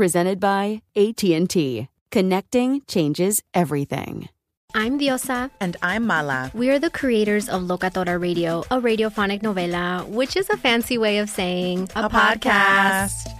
Presented by AT&T. Connecting changes everything. I'm Diosa. And I'm Mala. We are the creators of Locatora Radio, a radiophonic novela, which is a fancy way of saying a, a podcast. podcast.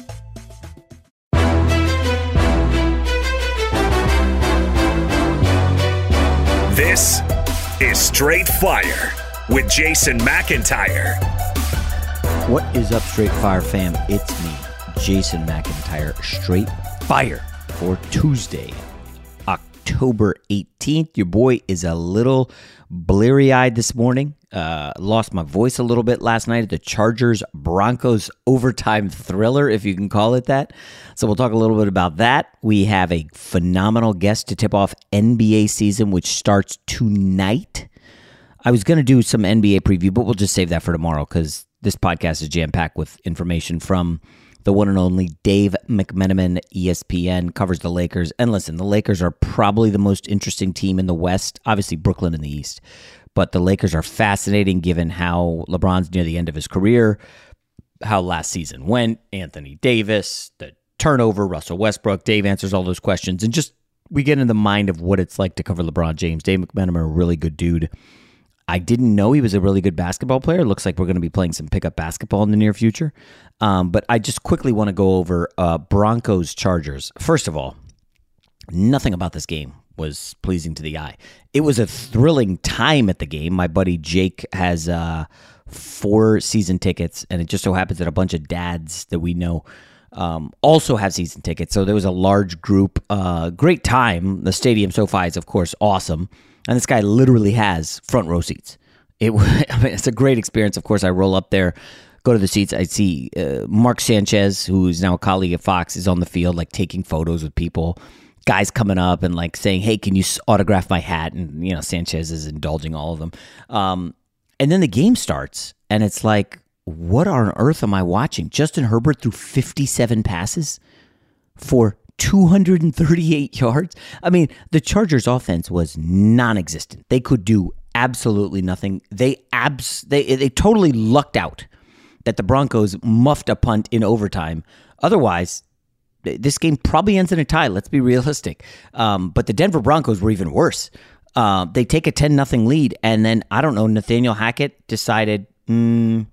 This is Straight Fire with Jason McIntyre. What is up, Straight Fire fam? It's me, Jason McIntyre, Straight Fire for Tuesday, October 18th. Your boy is a little bleary eyed this morning. Uh, lost my voice a little bit last night at the Chargers Broncos overtime thriller, if you can call it that. So we'll talk a little bit about that. We have a phenomenal guest to tip off NBA season, which starts tonight. I was going to do some NBA preview, but we'll just save that for tomorrow because this podcast is jam packed with information from the one and only Dave McMenamin, ESPN, covers the Lakers. And listen, the Lakers are probably the most interesting team in the West, obviously, Brooklyn in the East. But the Lakers are fascinating given how LeBron's near the end of his career, how last season went, Anthony Davis, the turnover, Russell Westbrook. Dave answers all those questions. And just we get in the mind of what it's like to cover LeBron James. Dave McMenamin, a really good dude. I didn't know he was a really good basketball player. Looks like we're going to be playing some pickup basketball in the near future. Um, but I just quickly want to go over uh, Broncos Chargers. First of all, nothing about this game was pleasing to the eye. It was a thrilling time at the game. My buddy Jake has uh, four season tickets, and it just so happens that a bunch of dads that we know um, also have season tickets. So there was a large group. Uh, great time. The stadium SoFi is, of course, awesome and this guy literally has front row seats. It, I mean, it's a great experience. Of course, I roll up there, go to the seats. I see uh, Mark Sanchez, who is now a colleague at Fox, is on the field, like taking photos with people. guys coming up and like saying, "Hey, can you autograph my hat?" And you know, Sanchez is indulging all of them. Um, and then the game starts, and it's like, what on earth am I watching? Justin Herbert threw 57 passes for 238 yards. I mean, the Chargers' offense was non-existent. They could do absolutely nothing. They abs they they totally lucked out that the Broncos muffed a punt in overtime. Otherwise, this game probably ends in a tie. Let's be realistic. Um, but the Denver Broncos were even worse. Uh, they take a 10 nothing lead, and then, I don't know, Nathaniel Hackett decided, mm,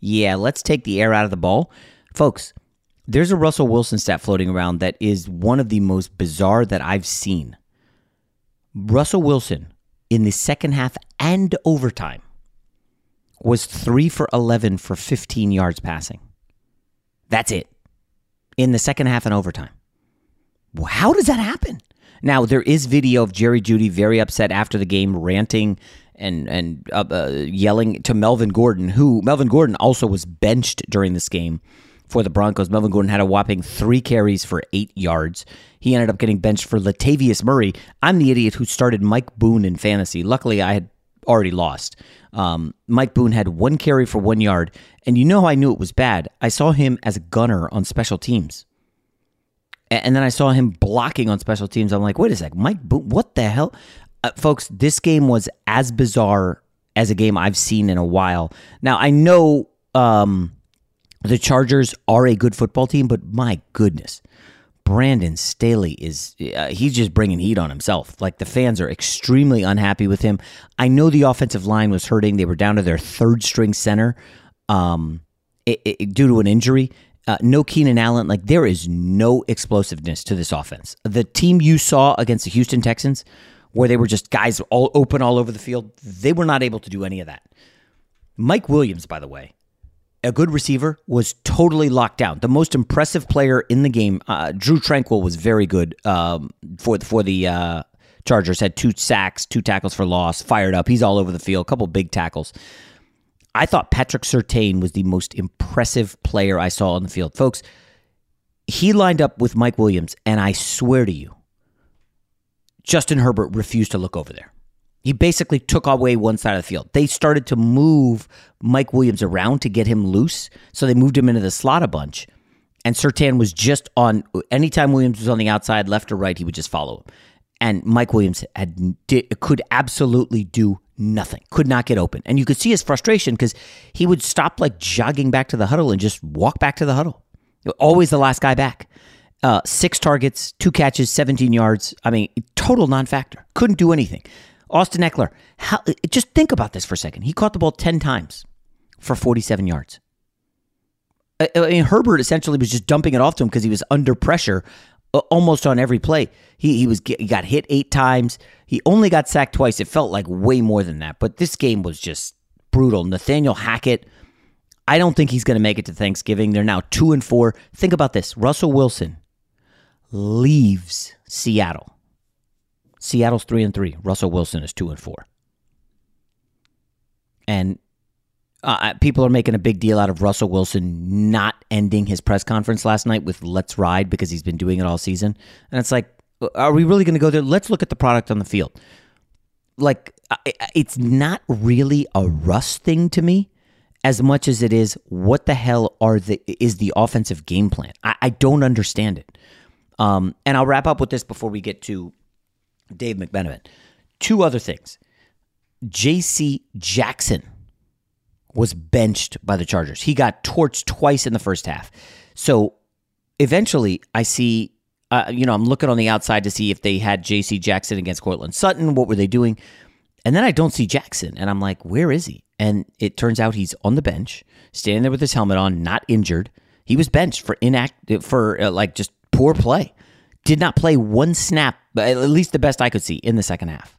yeah, let's take the air out of the ball. Folks, there's a Russell Wilson stat floating around that is one of the most bizarre that I've seen. Russell Wilson in the second half and overtime was 3 for 11 for 15 yards passing. That's it in the second half and overtime. How does that happen? Now there is video of Jerry Jeudy very upset after the game, ranting and and uh, uh, yelling to Melvin Gordon, who Melvin Gordon also was benched during this game for the Broncos. Melvin Gordon had a whopping three carries for eight yards. He ended up getting benched for Latavius Murray. I'm the idiot who started Mike Boone in fantasy. Luckily, I had already lost. Um, Mike Boone had one carry for one yard, and you know how I knew it was bad? I saw him as a gunner on special teams. And then I saw him blocking on special teams. I'm like, wait a sec, Mike Boone, what the hell? Uh, folks, this game was as bizarre as a game I've seen in a while. Now, I know um, the Chargers are a good football team, but my goodness, Brandon Staley is uh, he's just bringing heat on himself. Like the fans are extremely unhappy with him. I know the offensive line was hurting; they were down to their third string center um, it, it, due to an injury. Uh, no Keenan Allen. Like there is no explosiveness to this offense. The team you saw against the Houston Texans, where they were just guys all open all over the field, they were not able to do any of that. Mike Williams, by the way, a good receiver, was totally locked down. The most impressive player in the game, uh, Drue Tranquill, was very good um, for for the uh, Chargers. Had two sacks, two tackles for loss, fired up. He's all over the field. A couple big tackles. I thought Patrick Surtain was the most impressive player I saw on the field, folks. He lined up with Mike Williams, and I swear to you, Justin Herbert refused to look over there. He basically took away one side of the field. They started to move Mike Williams around to get him loose. So they moved him into the slot a bunch. And Surtain was just on, anytime Williams was on the outside, left or right, he would just follow him. And Mike Williams had did, could absolutely do nothing, could not get open. And you could see his frustration because he would stop like jogging back to the huddle and just walk back to the huddle. Always the last guy back. Uh, six targets, two catches, 17 yards. I mean, total non factor. Couldn't do anything. Austin Ekeler, how, just think about this for a second. He caught the ball 10 times for 47 yards. I, mean, Herbert essentially was just dumping it off to him because he was under pressure uh, almost on every play. He, he was he got hit eight times. He only got sacked twice. It felt like way more than that. But this game was just brutal. Nathaniel Hackett, I don't think he's going to make it to Thanksgiving. They're now two and four. Think about this: Russell Wilson leaves Seattle Seattle's three and three. Russell Wilson is two and four. And uh, people are making a big deal out of Russell Wilson not ending his press conference last night with "Let's ride" because he's been doing it all season. And it's like, are we really going to go there? Let's look at the product on the field. Like, it's not really a Russ thing to me as much as it is what the hell are the is the offensive game plan. I, I don't understand it. Um, and I'll wrap up with this before we get to Dave McMenamin. Two other things. J.C. Jackson was benched by the Chargers. He got torched twice in the first half. So eventually, I see, uh, you know, I'm looking on the outside to see if they had J.C. Jackson against Courtland Sutton. What were they doing? And then I don't see Jackson, and I'm like, where is he? And it turns out he's on the bench, standing there with his helmet on, not injured. He was benched for inact for uh, like just poor play did not play one snap, at least the best I could see, in the second half.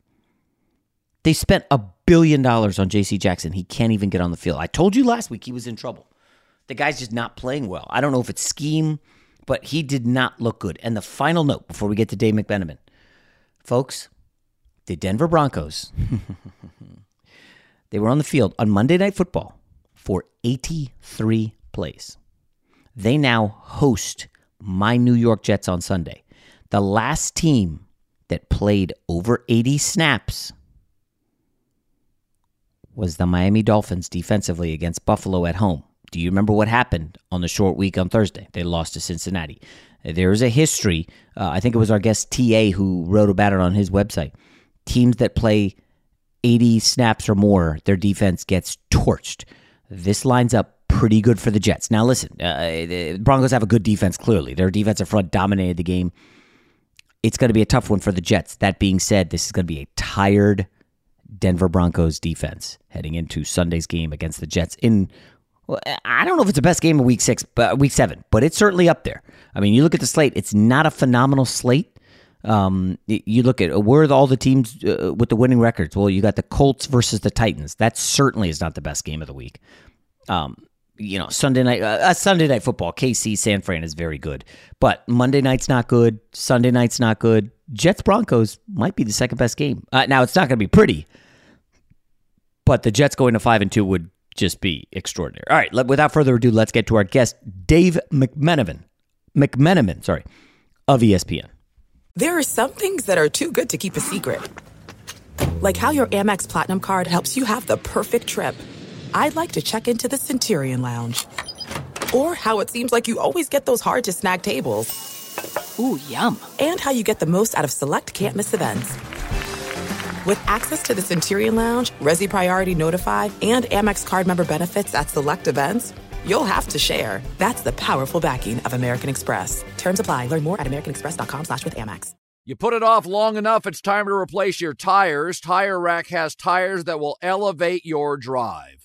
They spent a billion dollars on JC Jackson. He can't even get on the field. I told you last week he was in trouble. The guy's just not playing well. I don't know if it's scheme, but he did not look good. And the final note before we get to Dave McMenamin, folks, the Denver Broncos, they were on the field on Monday Night Football for 83 plays. They now host my New York Jets on Sunday. The last team that played over 80 snaps was the Miami Dolphins defensively against Buffalo at home. Do you remember what happened on the short week on Thursday? They lost to Cincinnati. There is a history. Uh, I think it was our guest TA who wrote about it on his website. Teams that play 80 snaps or more, their defense gets torched. This lines up pretty good for the Jets. Now, listen, uh, the Broncos have a good defense, clearly. Their defensive front dominated the game. It's going to be a tough one for the Jets. That being said, this is going to be a tired Denver Broncos defense heading into Sunday's game against the Jets in well, I don't know if it's the best game of week six, but week seven, but it's certainly up there. I mean, you look at the slate; it's not a phenomenal slate. Um, you look at where are all the teams uh, with the winning records. Well, you got the Colts versus the Titans. That certainly is not the best game of the week. Um, you know, Sunday night, uh, uh Sunday night football. KC San Fran is very good, but Monday night's not good. Sunday night's not good. Jets Broncos might be the second best game. Uh, now it's not going to be pretty, but the Jets going to five and two would just be extraordinary. All right, let, without further ado, let's get to our guest, Dave McMenamin. McMenamin, sorry, of ESPN. There are some things that are too good to keep a secret, like how your Amex Platinum card helps you have the perfect trip. I'd like to check into the Centurion Lounge, or how it seems like you always get those hard to snag tables. Ooh, yum! And how you get the most out of select can't miss events. With access to the Centurion Lounge, Resy Priority Notified, and Amex card member benefits at select events, you'll have to share. That's the powerful backing of American Express. Terms apply. Learn more at americanexpress.com slash with Amex. You put it off long enough, it's time to replace your tires. Tire Rack has tires that will elevate your drive.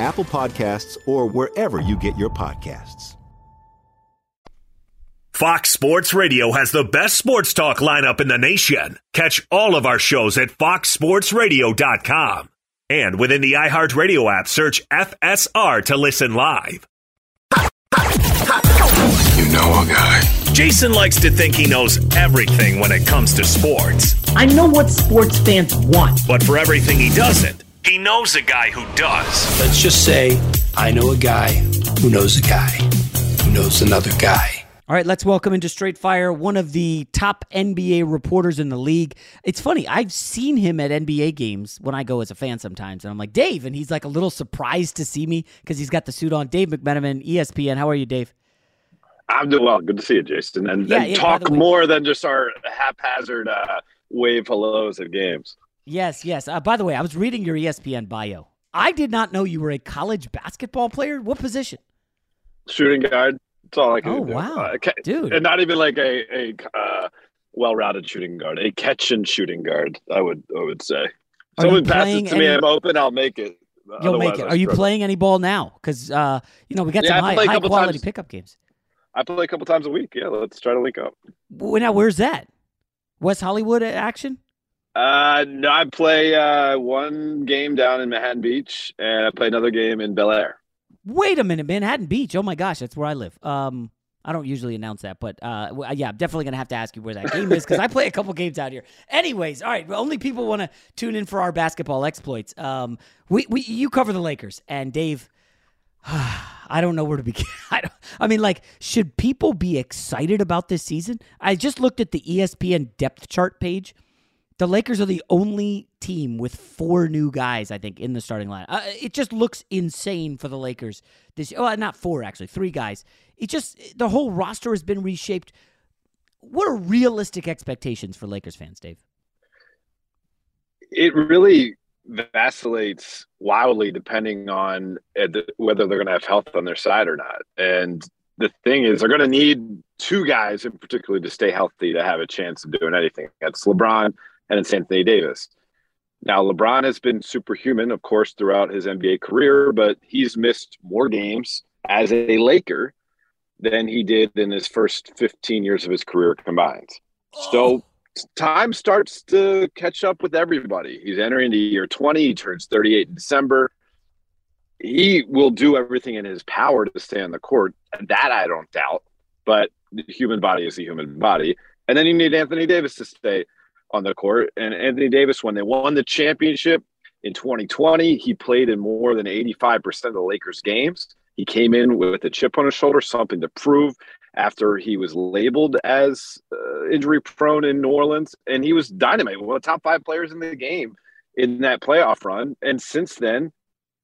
Apple Podcasts, or wherever you get your podcasts. Fox Sports Radio has the best sports talk lineup in the nation. Catch all of our shows at foxsportsradio.com. And within the iHeartRadio app, search FSR to listen live. You know a guy. Jason likes to think he knows everything when it comes to sports. I know what sports fans want. But for everything he doesn't, he knows a guy who does. Let's just say I know a guy who knows a guy who knows another guy. All right, let's welcome into Straight Fire one of the top NBA reporters in the league. It's funny, I've seen him at NBA games when I go as a fan sometimes, and I'm like, Dave, and he's like a little surprised to see me because he's got the suit on. Dave McMenamin, ESPN. How are you, Dave? I'm doing well. Good to see you, Jason. And, yeah, and yeah, talk more than just our haphazard uh, wave hellos at games. Yes, yes. Uh, by the way, I was reading your ESPN bio. I did not know you were a college basketball player. What position? Shooting guard. That's all I can oh, do. wow. Uh, Dude. And not even like a, a uh, well rounded shooting guard, a catch and shooting guard, I would I would say. Are Someone passes to any... me, I'm open, I'll make it. You'll make it. Are you playing any ball now? Because uh, you know we got yeah, some high, high quality times. pickup games. I play a couple times a week. Yeah, let's try to link up. Well, now, where's that? West Hollywood action? Uh, no, I play uh, one game down in Manhattan Beach, and I play another game in Bel Air. Wait a minute, Manhattan Beach. Oh my gosh, that's where I live. Um, I don't usually announce that, but uh, yeah, I'm definitely gonna have to ask you where that game is because I play a couple games out here. Anyways, all right, only people want to tune in for our basketball exploits. Um, we, we you cover the Lakers, and Dave. I don't know where to begin. I, don't. I, mean, like, should people be excited about this season? I just looked at the ESPN depth chart page. The Lakers are the only team with four new guys, I think, in the starting line. Uh, it just looks insane for the Lakers. This, oh, not four actually, three guys. It just the whole roster has been reshaped. What are realistic expectations for Lakers fans, Dave? It really vacillates wildly depending on whether they're going to have health on their side or not. And the thing is, they're going to need two guys in particular to stay healthy to have a chance of doing anything. That's LeBron and it's Anthony Davis. Now, LeBron has been superhuman, of course, throughout his NBA career, but he's missed more games as a Laker than he did in his first 15 years of his career combined. So time starts to catch up with everybody. He's entering the year 20. He turns 38 in December. He will do everything in his power to stay on the court. And that I don't doubt. But the human body is the human body. And then you need Anthony Davis to stay on the court. And Anthony Davis, when they won the championship in 2020, he played in more than 85% of the Lakers' games. He came in with a chip on his shoulder, something to prove after he was labeled as uh, injury prone in New Orleans. And he was dynamite, one of the top five players in the game in that playoff run. And since then,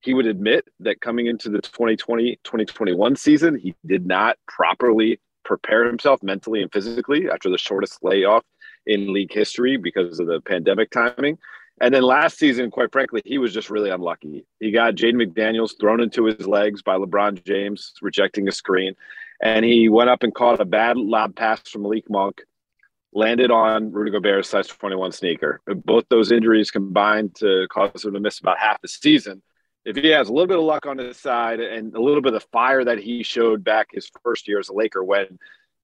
he would admit that coming into the 2020 2021 season, he did not properly prepare himself mentally and physically after the shortest layoff in league history because of the pandemic timing. And then last season, quite frankly, he was just really unlucky. He got Jaden McDaniels thrown into his legs by LeBron James, rejecting a screen. And he went up and caught a bad lob pass from Malik Monk, landed on Rudy Gobert's size 21 sneaker. Both those injuries combined to cause him to miss about half the season. If he has a little bit of luck on his side and a little bit of fire that he showed back his first year as a Laker when,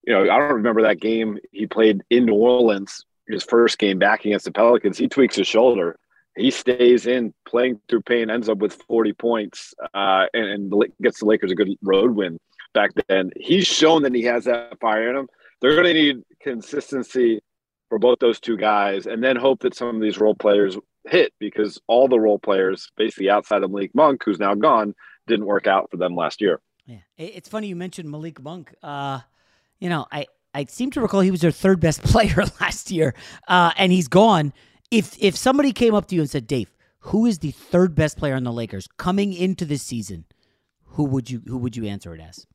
you know, I don't remember that game he played in New Orleans his first game back against the Pelicans, he tweaks his shoulder. He stays in, playing through pain, ends up with 40 points, uh, and, and gets the Lakers a good road win back then. He's shown that he has that fire in him. They're going to need consistency for both those two guys, and then hope that some of these role players hit because all the role players, basically outside of Malik Monk, who's now gone, didn't work out for them last year. Yeah, it's funny you mentioned Malik Monk. Uh, you know, I I seem to recall he was their third best player last year, uh, and he's gone. If if somebody came up to you and said, Dave, who is the third best player on the Lakers coming into this season? Who would you who would you answer it as?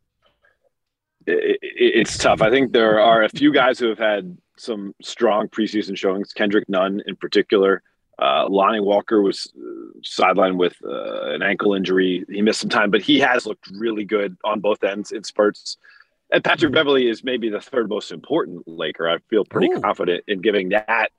It, it, it's tough. I think there are a few guys who have had some strong preseason showings. Kendrick Nunn, in particular. Uh, Lonnie Walker was uh, sidelined with uh, an ankle injury. He missed some time, but he has looked really good on both ends in spurts. And Patrick Beverley is maybe the third most important Laker. I feel pretty Ooh. confident in giving that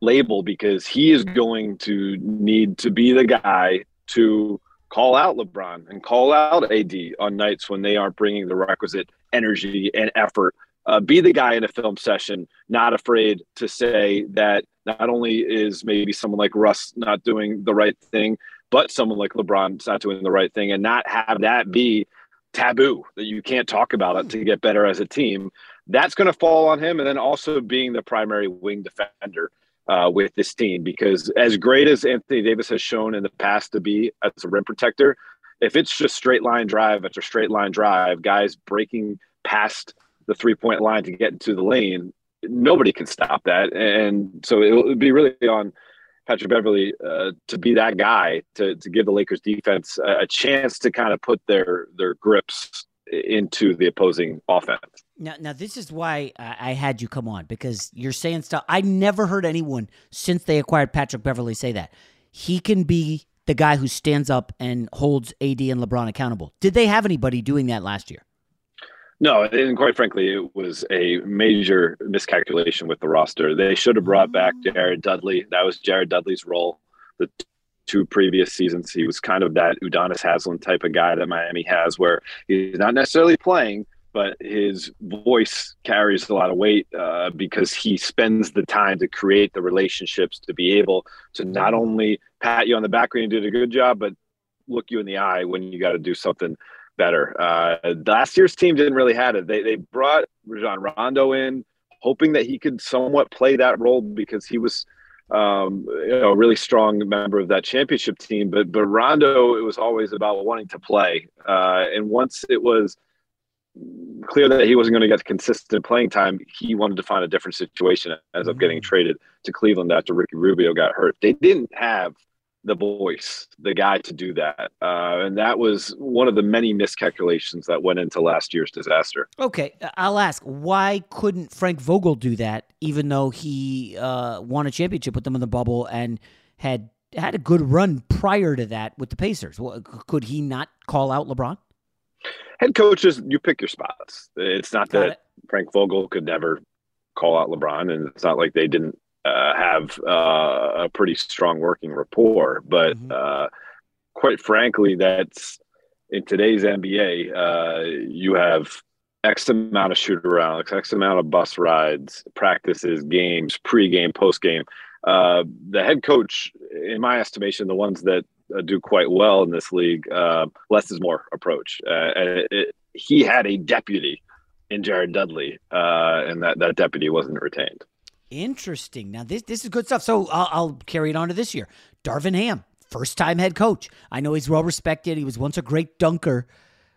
label because he is going to need to be the guy to call out LeBron and call out AD on nights when they aren't bringing the requisite energy and effort uh, be the guy in a film session, not afraid to say that not only is maybe someone like Russ not doing the right thing, but someone like LeBron's not doing the right thing, and not have that be taboo that you can't talk about it to get better as a team. That's going to fall on him, and then also being the primary wing defender. Uh, with this team, because as great as Anthony Davis has shown in the past to be as a rim protector, if it's just straight line drive after straight line drive, guys breaking past the three point line to get into the lane, nobody can stop that. And so it will be really on Patrick Beverley uh, to be that guy to to give the Lakers defense a, a chance to kind of put their their grips into the opposing offense. Now, now this is why I had you come on because you're saying stuff. I never heard anyone since they acquired Patrick Beverley say that he can be the guy who stands up and holds AD and LeBron accountable. Did they have anybody doing that last year? No, and quite frankly, it was a major miscalculation with the roster. They should have brought back Jared Dudley. That was Jared Dudley's role. The two previous seasons, he was kind of that Udonis Haslem type of guy that Miami has, where he's not necessarily playing, but his voice carries a lot of weight uh, because he spends the time to create the relationships to be able to not only pat you on the back when you did a good job, but look you in the eye when you got to do something better. Uh, last year's team didn't really have it. They they brought Rajon Rondo in, hoping that he could somewhat play that role because he was, um, you know, a really strong member of that championship team. But but Rondo, it was always about wanting to play. Uh, and once it was clear that he wasn't going to get consistent playing time, he wanted to find a different situation. Ends up getting mm. traded to Cleveland after Ricky Rubio got hurt. They didn't have the voice, the guy to do that. Uh, and that was one of the many miscalculations that went into last year's disaster. Okay, I'll ask why couldn't Frank Vogel do that, even though he uh, won a championship with them in the bubble and had had a good run prior to that with the Pacers? Could he not call out LeBron? Head coaches, you pick your spots. It's not Got that it. Frank Vogel could never call out LeBron, and it's not like they didn't uh, have uh, a pretty strong working rapport. But mm-hmm. uh, quite frankly, that's in today's NBA. Uh, you have X amount of shoot around, X amount of bus rides, practices, games, pregame, postgame. Uh, the head coach, in my estimation, the ones that uh, do quite well in this league, less is more approach. and it, it, he had a deputy in Jared Dudley, and that, that deputy wasn't retained. Interesting. Now this this is good stuff. So I'll, I'll carry it on to this year. Darvin Ham, first time head coach. I know he's well respected. He was once a great dunker.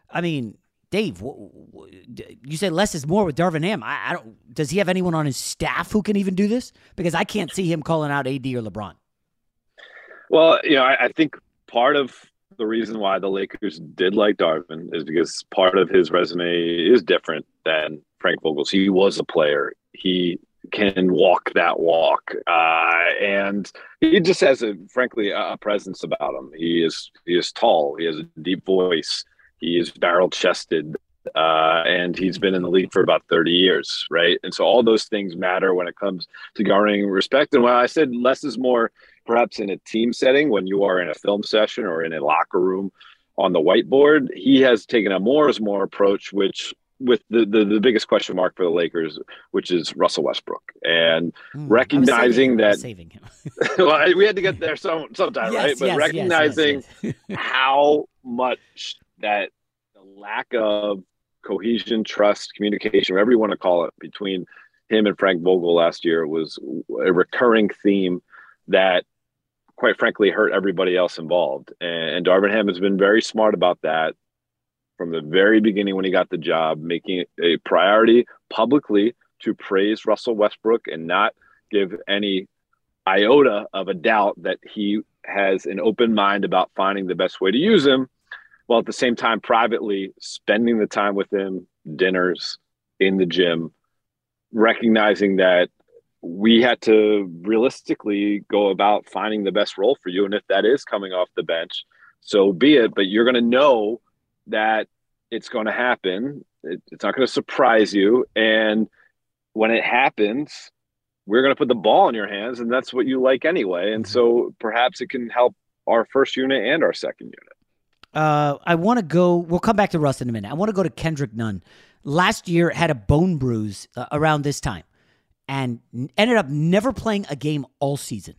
I mean, Dave, you say less is more with Darvin Ham. I, I, don't. Does he have anyone on his staff who can even do this? Because I can't see him calling out AD or LeBron. Well, you know, I, I think part of the reason why the Lakers did like Darvin is because part of his resume is different than Frank Vogel's. He was a player. He can walk that walk, uh, and he just has a frankly a presence about him. He is he is tall. He has a deep voice. He is barrel chested. Uh, and he's been in the league for about 30 years, right? And so all those things matter when it comes to garnering respect. And when I said less is more, perhaps in a team setting, when you are in a film session or in a locker room on the whiteboard, he has taken a more is more approach, which with the, the, the biggest question mark for the Lakers, which is Russell Westbrook, and mm, recognizing that saving him. well, we had to get there some sometime, yes, right? But yes, recognizing yes, how much that the lack of cohesion, trust, communication, whatever you want to call it, between him and Frank Vogel last year was a recurring theme that quite frankly hurt everybody else involved. And, and Darvin Ham has been very smart about that from the very beginning when he got the job, making it a priority publicly to praise Russell Westbrook and not give any iota of a doubt that he has an open mind about finding the best way to use him, while at the same time privately spending the time with him, dinners, in the gym, recognizing that we had to realistically go about finding the best role for you. And if that is coming off the bench, so be it. But you're going to know that it's going to happen. It, it's not going to surprise you. And when it happens, we're going to put the ball in your hands, and that's what you like anyway. And mm-hmm. so perhaps it can help our first unit and our second unit. Uh, I want to go. We'll come back to Russ in a minute. I want to go to Kendrick Nunn. Last year had a bone bruise uh, around this time, and ended up never playing a game all season.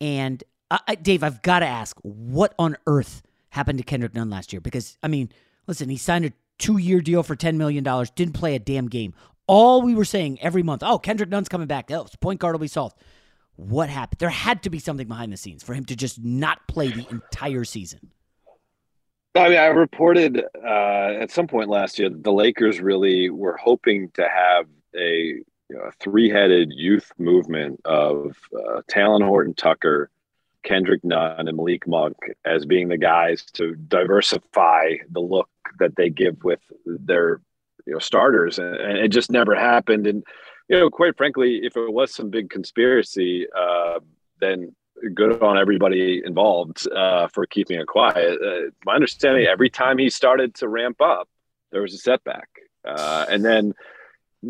And I, Dave, I've got to ask, what on earth happened to Kendrick Nunn last year? Because I mean, listen, he signed a two-year deal for ten million dollars, didn't play a damn game. All we were saying every month, oh, Kendrick Nunn's coming back. Oh, point guard will be solved. What happened? There had to be something behind the scenes for him to just not play the entire season. I mean, I reported uh, at some point last year that the Lakers really were hoping to have a, you know, a three-headed youth movement of uh, Talen Horton Tucker, Kendrick Nunn, and Malik Monk as being the guys to diversify the look that they give with their you know starters, and, it just never happened. And you know, quite frankly, if it was some big conspiracy, uh, then good on everybody involved uh, for keeping it quiet. Uh, my understanding, every time he started to ramp up, there was a setback, uh, and then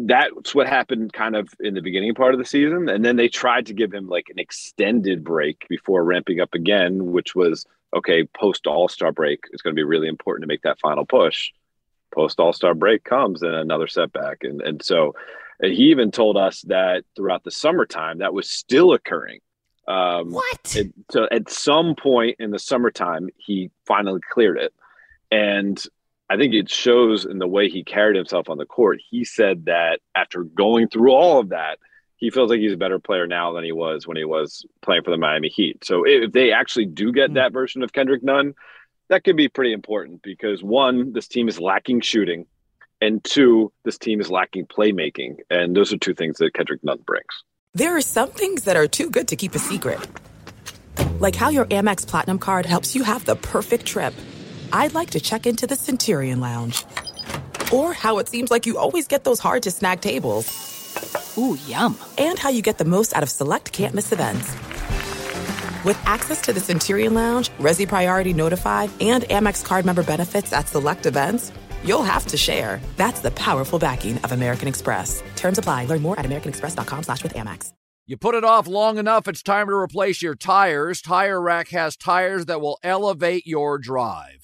that's what happened kind of in the beginning part of the season. And then they tried to give him like an extended break before ramping up again, which was okay. Post All Star break is going to be really important to make that final push. Post All Star break comes and another setback, and and so he even told us that throughout the summertime that was still occurring um, what? It, so at some point in the summertime, he finally cleared it, and I think it shows in the way he carried himself on the court. He said that after going through all of that, he feels like he's a better player now than he was when he was playing for the Miami Heat. So if they actually do get mm. that version of Kendrick Nunn, that could be pretty important because one, this team is lacking shooting, and two, this team is lacking playmaking, and those are two things that Kendrick Nunn brings. There are some things that are too good to keep a secret. Like how your Amex Platinum card helps you have the perfect trip. I'd like to check into the Centurion Lounge. Or how it seems like you always get those hard to snag tables. Ooh, yum. And how you get the most out of select can't miss events. With access to the Centurion Lounge, Resy Priority Notified, and Amex card member benefits at select events, you'll have to share. That's the powerful backing of American Express. Terms apply. Learn more at americanexpress.com slash with Amex. You put it off long enough, it's time to replace your tires. Tire Rack has tires that will elevate your drive.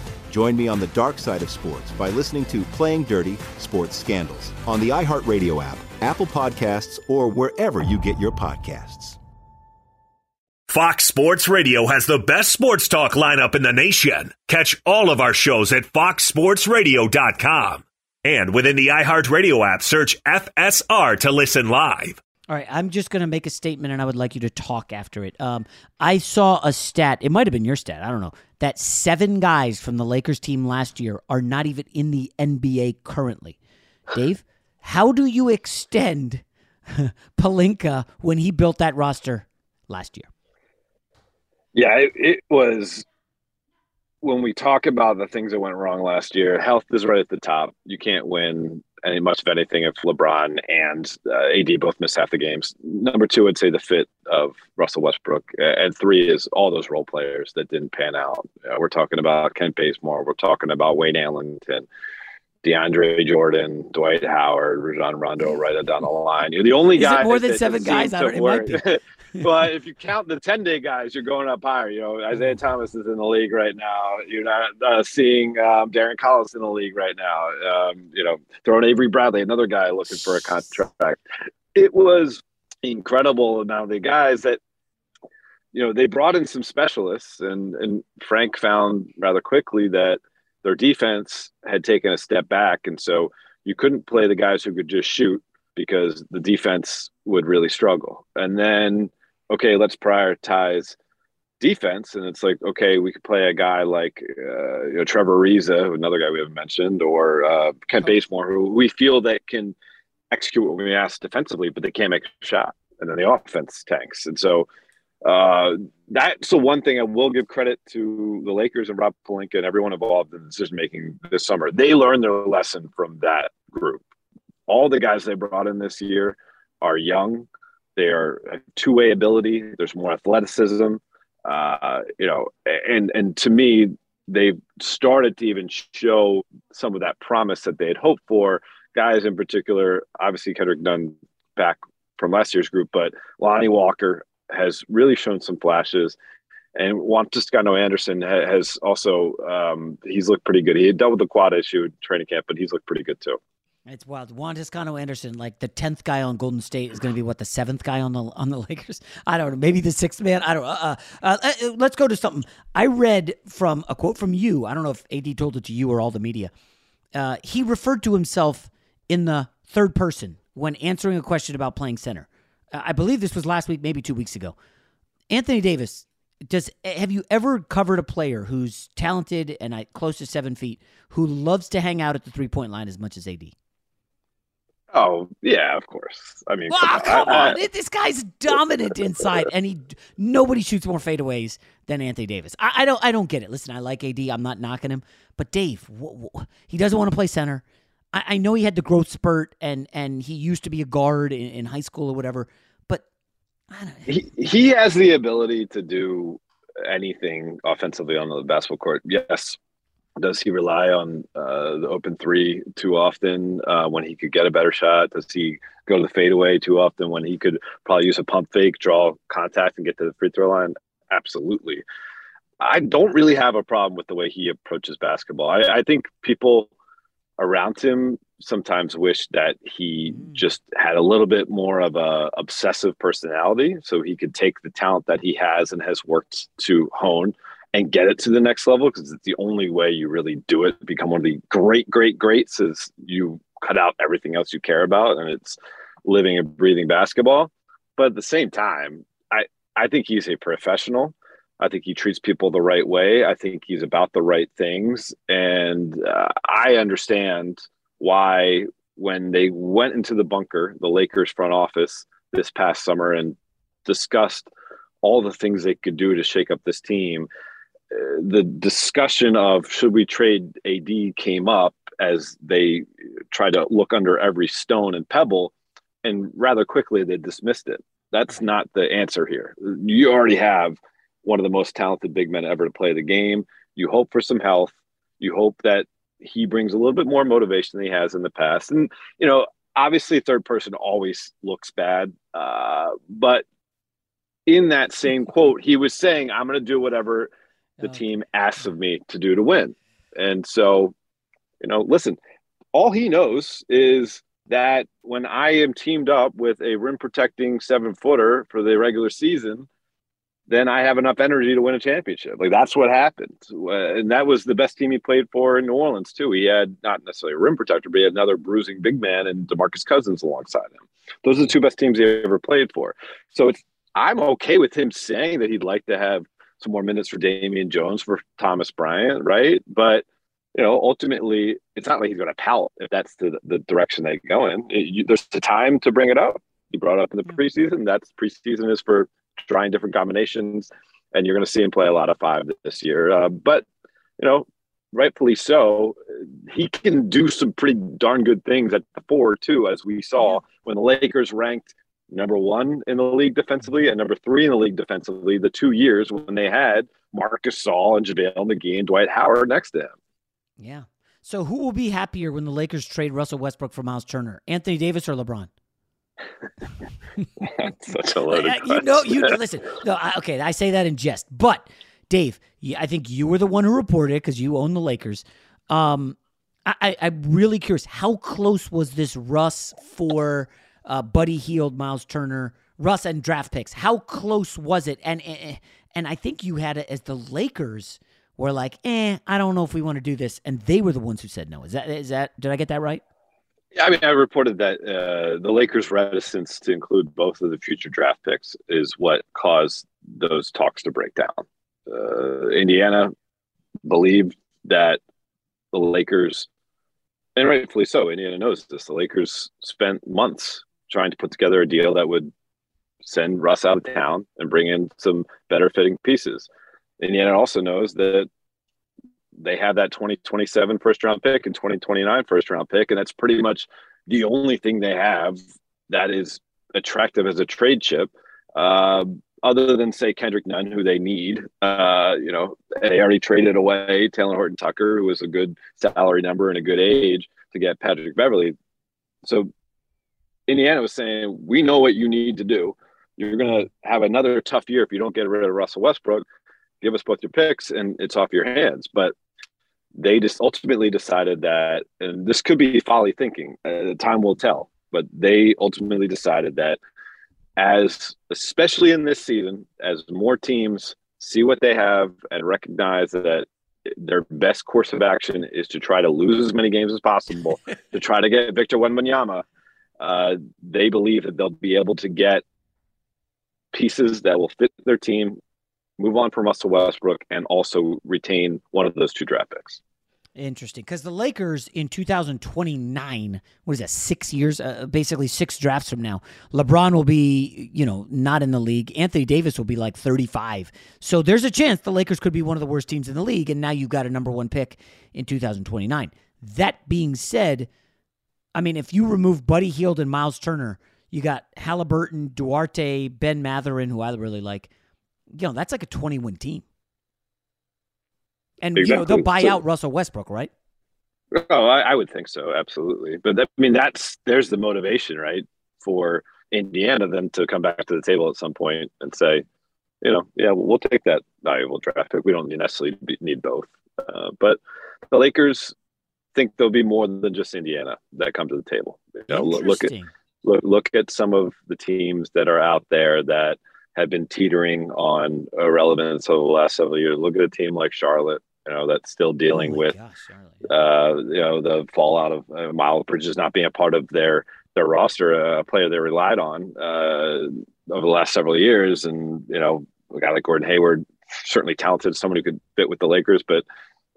Join me on the dark side of sports by listening to Playing Dirty Sports Scandals on the iHeartRadio app, Apple Podcasts, or wherever you get your podcasts. Fox Sports Radio has the best sports talk lineup in the nation. Catch all of our shows at foxsportsradio.com. And within the iHeartRadio app, search FSR to listen live. All right, I'm just going to make a statement and I would like you to talk after it. Um, I saw a stat, it might have been your stat, I don't know, that seven guys from the Lakers team last year are not even in the NBA currently. Dave, how do you extend Pelinka when he built that roster last year? Yeah, it, it was when we talk about the things that went wrong last year, health is right at the top. You can't win any much of anything if LeBron and uh, AD both miss half the games. Number two, I'd say the fit of Russell Westbrook, and three is all those role players that didn't pan out. Uh, we're talking about Kent Bazemore. We're talking about Wayne Ellington. DeAndre Jordan, Dwight Howard, Rajon Rondo, right down the line. You're the only Is guy. It more than seven guys. I don't. It might be. but if you count the 10 day guys, you're going up higher. You know, Isaiah Thomas is in the league right now. You're not uh, seeing um, Darren Collison in the league right now. Um, you know, throwing Avery Bradley, another guy looking for a contract. It was incredible amount of the guys that, you know, they brought in some specialists, and, and Frank found rather quickly that their defense had taken a step back. And so you couldn't play the guys who could just shoot because the defense would really struggle. And then okay, let's prioritize defense. And it's like, okay, we could play a guy like uh, you know, Trevor Ariza, another guy we haven't mentioned, or uh, Kent Bazemore, who we feel that can execute what we ask defensively, but they can't make a shot. And then the offense tanks. And so uh, that's the one thing I will give credit to the Lakers and Rob Pelinka and everyone involved in decision making this summer. They learned their lesson from that group. All the guys they brought in this year are young, they are two way ability. There's more athleticism. Uh, you know, and and to me, they've started to even show some of that promise that they had hoped for. Guys in particular, obviously Kendrick Nunn back from last year's group, but Lonnie Walker has really shown some flashes. And Juan Toscano Anderson has also um, he's looked pretty good. He had dealt with the quad issue in training camp, but he's looked pretty good too. It's wild. Juan Toscano Anderson, like the tenth guy on Golden State, is going to be what the seventh guy on the on the Lakers. I don't know. Maybe the sixth man. I don't. Uh, uh, uh, uh, let's go to something. I read from a quote from you. I don't know if AD told it to you or all the media. Uh, he referred to himself in the third person when answering a question about playing center. Uh, I believe this was last week, maybe two weeks ago. Anthony Davis, does have you ever covered a player who's talented and close to seven feet who loves to hang out at the three point line as much as AD? Oh yeah, of course. I mean, oh, come, come on, I, this guy's dominant inside, and he nobody shoots more fadeaways than Anthony Davis. I, I, don't, I don't get it. Listen, I like AD. I'm not knocking him, but Dave, wh- wh- he doesn't want to play center. I, I, know he had the growth spurt, and and he used to be a guard in, in high school or whatever. But he he has the ability to do anything offensively on the basketball court. Yes, does he rely on uh, the open three too often uh, when he could get a better shot? Does he go to the fadeaway too often when he could probably use a pump fake, draw contact, and get to the free throw line? Absolutely. I don't really have a problem with the way he approaches basketball. I, I think people around him sometimes wish that he mm. just had a little bit more of a obsessive personality so he could take the talent that he has and has worked to hone and get it to the next level because it's the only way you really do it. Become one of the great, great, greats is you cut out everything else you care about and it's living and breathing basketball. But at the same time, I, I think he's a professional. I think he treats people the right way. I think he's about the right things. And uh, I understand why, when they went into the bunker, the Lakers front office this past summer and discussed all the things they could do to shake up this team, the discussion of should we trade AD came up as they tried to look under every stone and pebble. and rather quickly they dismissed it. That's not the answer here. You already have one of the most talented big men ever to play the game. You hope for some health. You hope that he brings a little bit more motivation than he has in the past. And, you know, obviously, third person always looks bad. Uh, but in that same quote, he was saying, I'm going to do whatever the team asks of me to do to win. And so, you know, listen, all he knows is that when I am teamed up with a rim protecting seven footer for the regular season, then I have enough energy to win a championship. Like that's what happened. Uh, and that was the best team he played for in New Orleans, too. He had not necessarily a rim protector, but he had another bruising big man and Demarcus Cousins alongside him. Those are the two best teams he ever played for. So it's I'm okay with him saying that he'd like to have some more minutes for Damian Jones for Thomas Bryant, right? But you know, ultimately, it's not like he's going to pout if that's the, the direction they go in. It, you, there's the time to bring it up. You brought it up in the preseason. That's preseason is for trying different combinations, and you're going to see him play a lot of five this year. Uh, but you know, rightfully so, he can do some pretty darn good things at the four too, as we saw when the Lakers ranked number one in the league defensively and number three in the league defensively the two years when they had Marcus Gasol and JaVale McGee and Dwight Howard next to him. Yeah. So who will be happier when the Lakers trade Russell Westbrook for Miles Turner? Anthony Davis or LeBron? such a loaded You know, you listen. No, I, okay, I say that in jest, but Dave, I think you were the one who reported it because you own the Lakers. Um, I, I'm really curious. How close was this Russ for uh, Buddy Hield, Miles Turner, Russ, and draft picks? How close was it? And and I think you had it as the Lakers were like, eh, I don't know if we want to do this, and they were the ones who said no. Is that is that? Did I get that right? Yeah, I mean, I reported that uh, the Lakers' reticence to include both of the future draft picks is what caused those talks to break down. Uh, Indiana believed that the Lakers, and rightfully so, Indiana knows this. The Lakers spent months trying to put together a deal that would send Russ out of town and bring in some better fitting pieces. Indiana also knows that they have that 2027 first round pick and 2029 first round pick, and that's pretty much the only thing they have that is attractive as a trade chip. Uh, other than say Kendrick Nunn, who they need, uh, you know, they already traded away Talen Horton Tucker, who was a good salary number and a good age to get Patrick Beverley. So Indiana was saying, we know what you need to do. You're going to have another tough year if you don't get rid of Russell Westbrook give us both your picks and it's off your hands. But they just ultimately decided that, and this could be folly thinking, uh, time will tell, but they ultimately decided that as, especially in this season, as more teams see what they have and recognize that their best course of action is to try to lose as many games as possible to try to get Victor Wembanyama. Uh, they believe that they'll be able to get pieces that will fit their team move on from Russell Westbrook, and also retain one of those two draft picks. Interesting, because the Lakers in 2029, what is that? Six years, uh, basically six drafts from now. LeBron will be, you know, not in the league. Anthony Davis will be like 35. So there's a chance the Lakers could be one of the worst teams in the league, and now you've got a number one pick in 2029. That being said, I mean, if you remove Buddy Hield and Miles Turner, you got Halliburton, Duarte, Ben Mathurin, who I really like you know, that's like a 20 win team. And exactly. you know, they'll buy so, out Russell Westbrook, right? Oh, I, I would think so, absolutely. But that, I mean, that's there's the motivation, right, for Indiana then to come back to the table at some point and say, you know, yeah, we'll take that valuable draft pick. We don't necessarily need both, uh, but the Lakers think there'll be more than just Indiana that come to the table. You know, look at look, look at some of the teams that are out there that have been teetering on irrelevance over the last several years. Look at a team like Charlotte, you know, that's still dealing oh with, gosh, uh, you know, the fallout of uh, Miles Bridges not being a part of their their roster, a player they relied on uh, over the last several years. And you know, a guy like Gordon Hayward, certainly talented, someone who could fit with the Lakers, but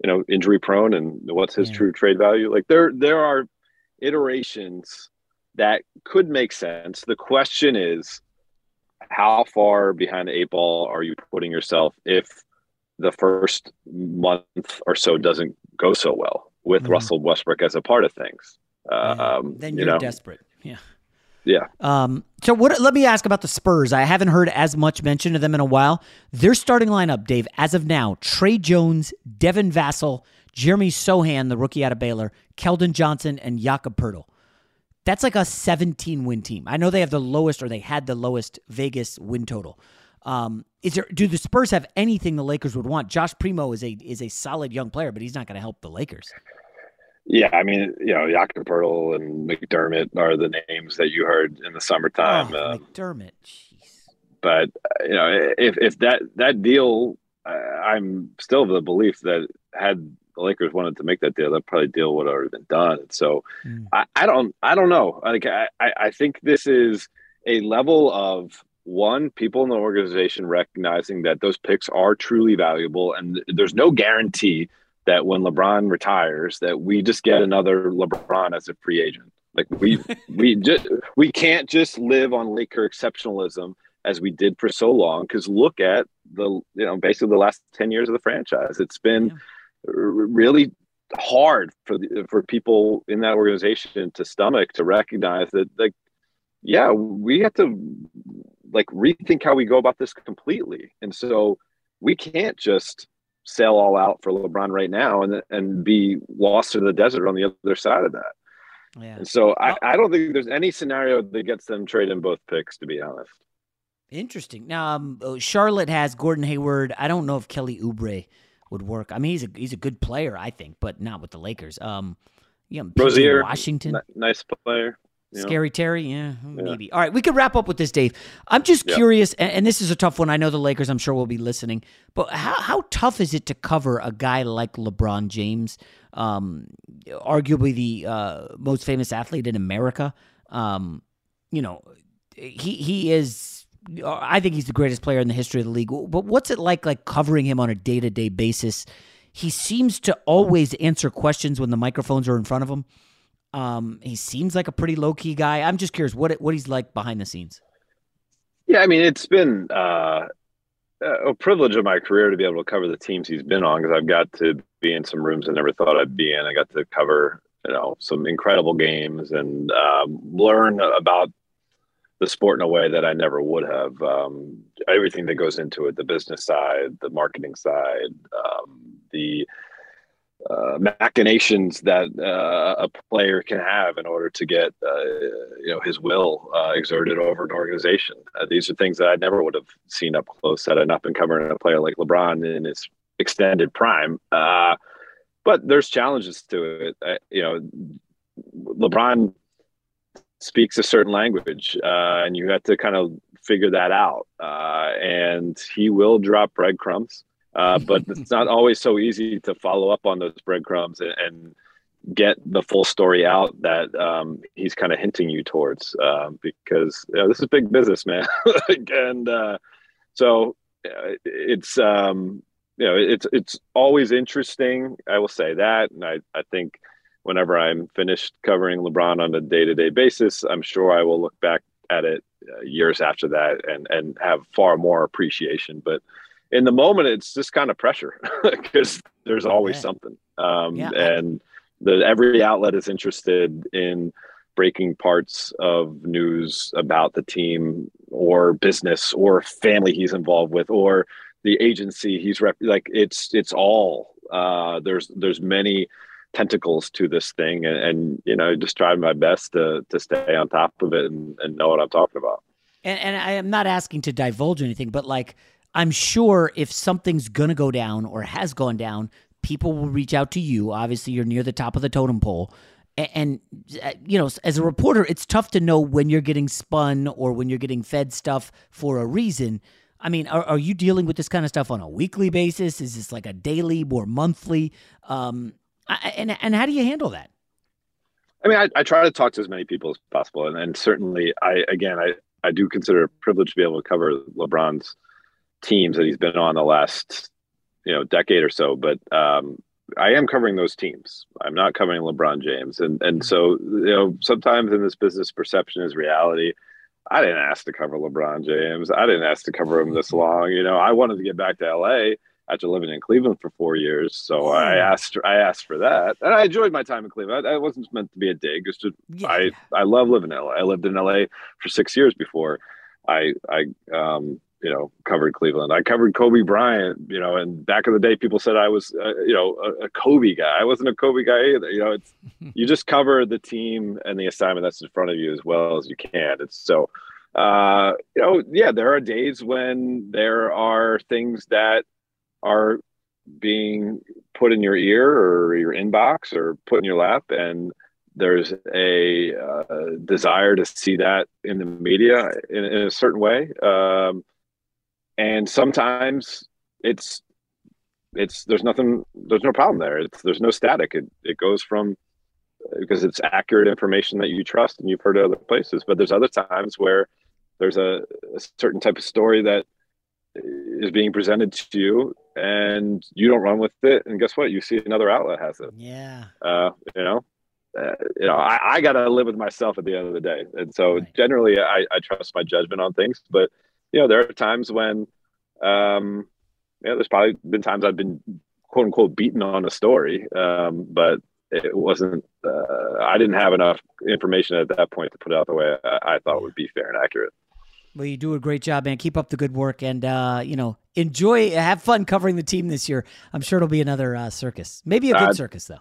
you know, injury prone. And what's his yeah. true trade value? Like there, there are iterations that could make sense. The question is how far behind the eight ball are you putting yourself if the first month or so doesn't go so well with mm-hmm. Russell Westbrook as a part of things? Um, then you're you know, desperate. Yeah. Yeah. Um, so what? Let me ask about the Spurs. I haven't heard as much mention of them in a while. Their starting lineup, Dave, as of now: Tre Jones, Devin Vassell, Jeremy Sochan, the rookie out of Baylor, Keldon Johnson, and Jakob Poeltl. That's like a 17 win team. I know they have the lowest, or they had the lowest Vegas win total. Um, is there? Do the Spurs have anything the Lakers would want? Josh Primo is a is a solid young player, but he's not going to help the Lakers. Yeah, I mean, you know, Jakob Poeltl and McDermott are the names that you heard in the summertime. Oh, uh, McDermott, jeez. But you know, if if that that deal, uh, I'm still of the belief that had the Lakers wanted to make that deal, that probably deal would have already been done. So mm. I, I don't I don't know. Like I, I think this is a level of one, people in the organization recognizing that those picks are truly valuable, and there's no guarantee that when LeBron retires, that we just get another LeBron as a free agent. Like we we just we can't just live on Laker exceptionalism as we did for so long. Because look at the you know basically the last ten years of the franchise. It's been yeah. really hard for the, for people in that organization to stomach to recognize that like yeah we have to like rethink how we go about this completely. And so we can't just sell all out for LeBron right now and and be lost in the desert on the other side of that. Yeah. And so I, I don't think there's any scenario that gets them trading both picks, to be honest. Interesting. Now, um, oh, Charlotte has Gordon Hayward. I don't know if Kelly Oubre would work. I mean, he's a he's a good player, I think, but not with the Lakers. Um, yeah, Rozier, Washington, n- nice player. Scary Terry, yeah, maybe. Yeah. All right, we could wrap up with this, Dave. I'm just yep. curious, and, and, this is a tough one. I know the Lakers, I'm sure, will be listening, but how, how tough is it to cover a guy like LeBron James, um, arguably the uh, most famous athlete in America? Um, you know, he he is. I think he's the greatest player in the history of the league. But what's it like, like covering him on a day to day basis? He seems to always answer questions when the microphones are in front of him. Um, he seems like a pretty low key guy. I'm just curious what what he's like behind the scenes. Yeah, I mean, it's been uh, a privilege of my career to be able to cover the teams he's been on because I've got to be in some rooms I never thought I'd be in. I got to cover you know some incredible games and um, learn about the sport in a way that I never would have. Um, everything that goes into it, the business side, the marketing side, um, the uh, machinations that uh, a player can have in order to get uh, you know his will uh, exerted over an organization. Uh, these are things that I never would have seen up close not been covering a player like LeBron in his extended prime. Uh, but there's challenges to it. you know, LeBron speaks a certain language, and you have to kind of figure that out. and he will drop breadcrumbs. Uh, but it's not always so easy to follow up on those breadcrumbs and, and get the full story out that um, he's kind of hinting you towards um, because you know, this is big business, man. and uh, so uh, it's um, you know it's it's always interesting. I will say that, and I I think whenever I'm finished covering LeBron on a day to day basis, I'm sure I will look back at it uh, years after that and and have far more appreciation. But in the moment it's just kind of pressure because there's always something um, yeah. and the every outlet is interested in breaking parts of news about the team or business or family he's involved with or the agency he's rep- like it's it's all uh, there's there's many tentacles to this thing and, and, you know just trying my best to to stay on top of it and, and know what i'm talking about and, and i am not asking to divulge anything but like I'm sure if something's going to go down or has gone down, people will reach out to you. Obviously, you're near the top of the totem pole. And, and, uh, you know, as a reporter, it's tough to know when you're getting spun or when you're getting fed stuff for a reason. I mean, are, are you dealing with this kind of stuff on a weekly basis? Is this like a daily or monthly? Um, and and how do you handle that? I mean, I, I try to talk to as many people as possible, and, and certainly, I again, I I do consider it a privilege to be able to cover LeBron's teams that he's been on the last you know decade or so but um, i am covering those teams i'm not covering lebron james and and so you know sometimes in this business perception is reality i didn't ask to cover lebron james i didn't ask to cover him this long you know i wanted to get back to la after living in Cleveland for four years. So I asked I asked for that, and I enjoyed my time in Cleveland. I, I wasn't meant to be a dig. It's just Yeah. I I love living in LA. I lived in LA for six years before I I um you know covered Cleveland. I covered Kobe Bryant. You know, and back in the day, people said I was uh, you know a, a Kobe guy. I wasn't a Kobe guy either. You know, it's you just cover the team and the assignment that's in front of you as well as you can. It's so uh, you know, yeah, there are days when there are things that are being put in your ear or your inbox or put in your lap, and there's a uh, desire to see that in the media in, in a certain way. Um, and sometimes it's it's there's nothing there's no problem there. It's there's no static. It it goes from because it's accurate information that you trust and you've heard at other places. But there's other times where there's a, a certain type of story that is being presented to you and you don't run with it and guess what you see another outlet has it Yeah. uh you know uh, you know i, I gotta live with myself at the end of the day and so generally I, I trust my judgment on things but you know there are times when um yeah there's probably been times i've been quote unquote beaten on a story um but it wasn't uh, i didn't have enough information at that point to put it out the way i, I thought would be fair and accurate Well, you do a great job, man. Keep up the good work, and uh, you know, enjoy, have fun covering the team this year. I'm sure it'll be another uh, circus, maybe a good circus though.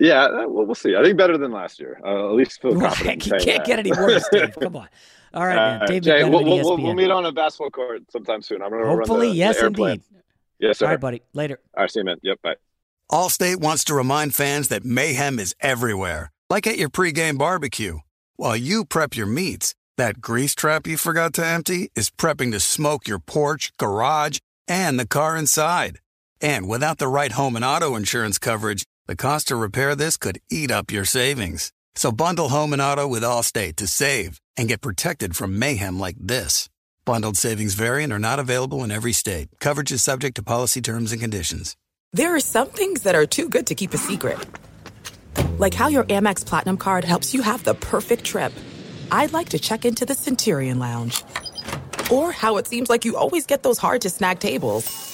Yeah, uh, well, we'll see. I think better than last year. Uh, at least feel Well, confident. in you can't that. get any worse, Dave. Come on. All right, man. Uh, Dave Jay, we'll, we'll, we'll, ESPN. we'll meet on a basketball court sometime soon. I'm gonna Hopefully, run the, yes, the indeed. Yes, sir. All right, buddy. Later. All right, see you, man. Yep, bye. Allstate wants to remind fans that mayhem is everywhere, like at your pregame barbecue. While you prep your meats, that grease trap you forgot to empty is prepping to smoke your porch, garage, and the car inside. And without the right home and auto insurance coverage, the cost to repair this could eat up your savings. So bundle home and auto with Allstate to save and get protected from mayhem like this. Bundled savings variant are not available in every state. Coverage is subject to policy terms and conditions. There are some things that are too good to keep a secret. Like how your Amex Platinum card helps you have the perfect trip. I'd like to check into the Centurion Lounge. Or how it seems like you always get those hard to snag tables.